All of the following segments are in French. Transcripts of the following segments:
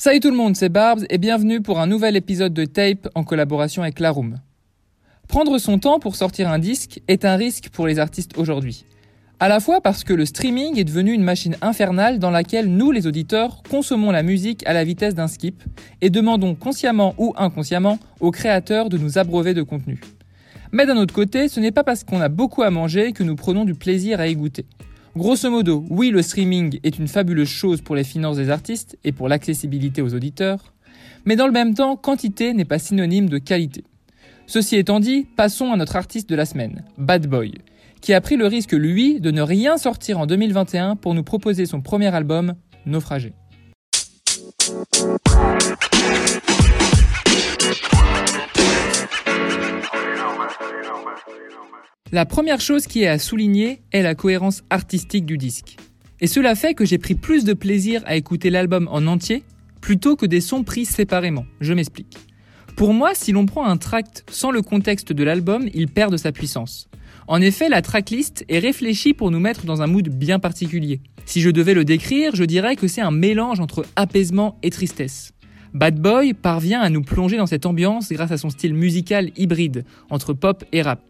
Salut tout le monde, c'est Barbs et bienvenue pour un nouvel épisode de Tape en collaboration avec Laroom. Prendre son temps pour sortir un disque est un risque pour les artistes aujourd'hui. À la fois parce que le streaming est devenu une machine infernale dans laquelle nous, les auditeurs, consommons la musique à la vitesse d'un skip et demandons consciemment ou inconsciemment aux créateurs de nous abreuver de contenu. Mais d'un autre côté, ce n'est pas parce qu'on a beaucoup à manger que nous prenons du plaisir à y goûter. Grosso modo, oui, le streaming est une fabuleuse chose pour les finances des artistes et pour l'accessibilité aux auditeurs, mais dans le même temps, quantité n'est pas synonyme de qualité. Ceci étant dit, passons à notre artiste de la semaine, Bad Boy, qui a pris le risque, lui, de ne rien sortir en 2021 pour nous proposer son premier album, Naufragé. La première chose qui est à souligner est la cohérence artistique du disque. Et cela fait que j'ai pris plus de plaisir à écouter l'album en entier plutôt que des sons pris séparément. Je m'explique. Pour moi, si l'on prend un tract sans le contexte de l'album, il perd de sa puissance. En effet, la tracklist est réfléchie pour nous mettre dans un mood bien particulier. Si je devais le décrire, je dirais que c'est un mélange entre apaisement et tristesse. Bad Boy parvient à nous plonger dans cette ambiance grâce à son style musical hybride entre pop et rap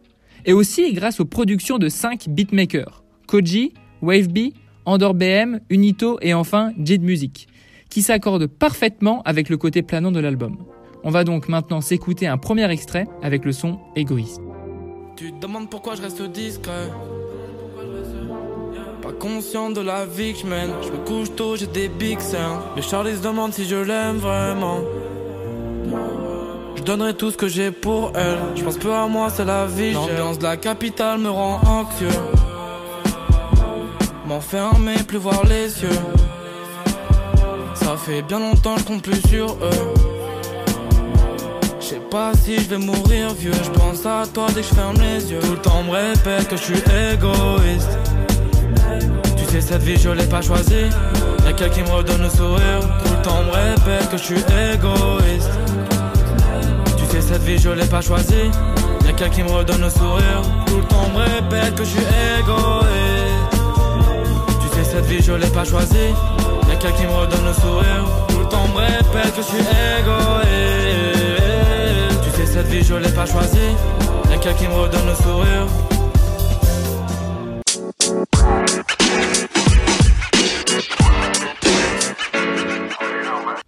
et aussi grâce aux productions de 5 beatmakers, Koji, Waveby, Andor BM, Unito et enfin Jid Music, qui s'accordent parfaitement avec le côté planant de l'album. On va donc maintenant s'écouter un premier extrait avec le son égoïste. Tu te demandes pourquoi je reste discret. Pas conscient de la vie que je mène. Je me couche tôt, j'ai des big seins. Mais Charlie se demande si je l'aime vraiment. Donnerai tout ce que j'ai pour elle. Je pense peu à moi, c'est la vie. L'ambiance de la capitale me rend anxieux. M'enfermer, plus voir les yeux. Ça fait bien longtemps, je compte plus sur eux. Je sais pas si je vais mourir vieux. Je pense à toi dès que je ferme les yeux. Tout le temps me répète que je suis égoïste. Tu sais, cette vie je l'ai pas choisie. Y'a quelqu'un qui me redonne le sourire. Tout le temps me répète que je suis égoïste cette vie je l'ai pas choisie. Y'a quelqu'un qui me redonne le sourire. Tout le temps me répète que je suis égoïste. Tu sais, cette vie je l'ai pas choisie. Y'a quelqu'un qui me redonne le sourire. Tout le temps me répète que je suis égoïste. Tu sais, cette vie je l'ai pas choisie. Y'a quelqu'un qui me redonne le sourire.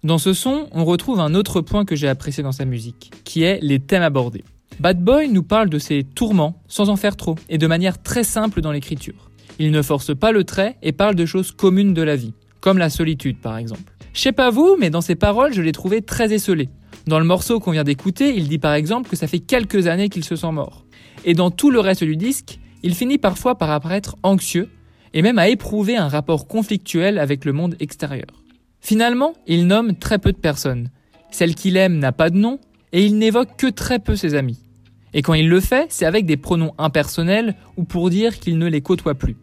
Dans ce son, on retrouve un autre point que j'ai apprécié dans sa musique, qui est les thèmes abordés. Bad Boy nous parle de ses tourments, sans en faire trop, et de manière très simple dans l'écriture. Il ne force pas le trait et parle de choses communes de la vie, comme la solitude par exemple. Je sais pas vous, mais dans ses paroles, je l'ai trouvé très esselé. Dans le morceau qu'on vient d'écouter, il dit par exemple que ça fait quelques années qu'il se sent mort. Et dans tout le reste du disque, il finit parfois par apparaître anxieux, et même à éprouver un rapport conflictuel avec le monde extérieur. Finalement, il nomme très peu de personnes. Celle qu'il aime n'a pas de nom et il n'évoque que très peu ses amis. Et quand il le fait, c'est avec des pronoms impersonnels ou pour dire qu'il ne les côtoie plus.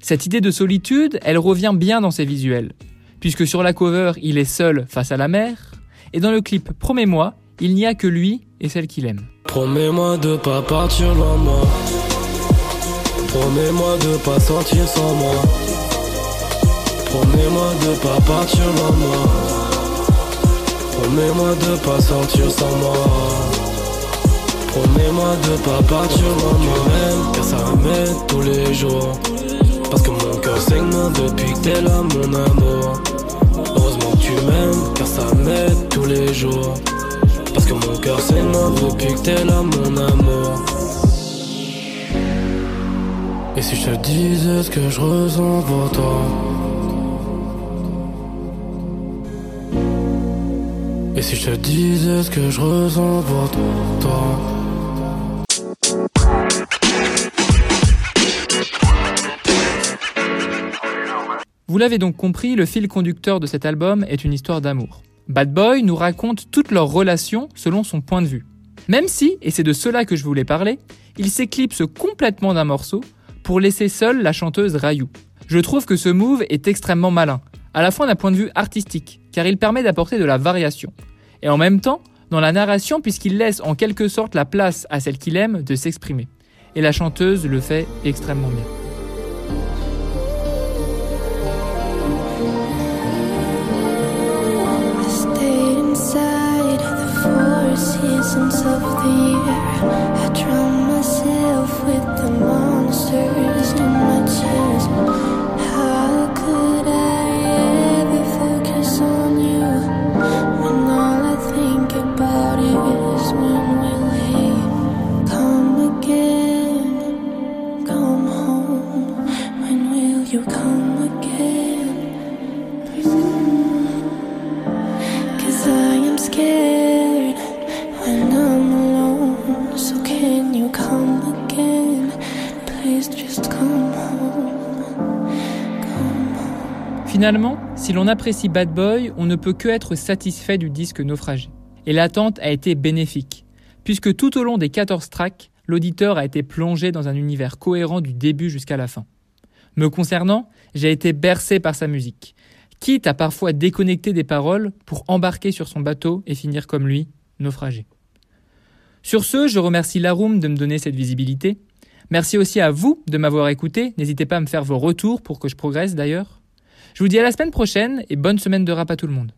Cette idée de solitude, elle revient bien dans ses visuels, puisque sur la cover, il est seul face à la mer, et dans le clip Promets-moi, il n'y a que lui et celle qu'il aime. Promets-moi de pas partir moi. Promets-moi de pas partir moi Promets-moi de pas sortir sans moi. Promets-moi de pas partir Même car ça m'aide tous les jours. Parce que mon cœur saigne depuis que t'es là mon amour. Heureusement que tu m'aimes car ça m'aide tous les jours. Parce que mon cœur saigne depuis que t'es là mon amour. Et si je te disais ce que je ressens pour toi? Si je te disais ce que je ressens pour Vous l'avez donc compris, le fil conducteur de cet album est une histoire d'amour. Bad Boy nous raconte toutes leurs relations selon son point de vue. Même si, et c'est de cela que je voulais parler, il s'éclipse complètement d'un morceau pour laisser seule la chanteuse Rayou. Je trouve que ce move est extrêmement malin, à la fois d'un point de vue artistique, car il permet d'apporter de la variation, et en même temps dans la narration puisqu'il laisse en quelque sorte la place à celle qu'il aime de s'exprimer. Et la chanteuse le fait extrêmement bien. Finalement, si l'on apprécie Bad Boy, on ne peut que être satisfait du disque naufragé. Et l'attente a été bénéfique, puisque tout au long des 14 tracks, l'auditeur a été plongé dans un univers cohérent du début jusqu'à la fin. Me concernant, j'ai été bercé par sa musique, quitte à parfois déconnecter des paroles pour embarquer sur son bateau et finir comme lui, naufragé. Sur ce, je remercie Laroum de me donner cette visibilité. Merci aussi à vous de m'avoir écouté. N'hésitez pas à me faire vos retours pour que je progresse d'ailleurs. Je vous dis à la semaine prochaine et bonne semaine de rap à tout le monde.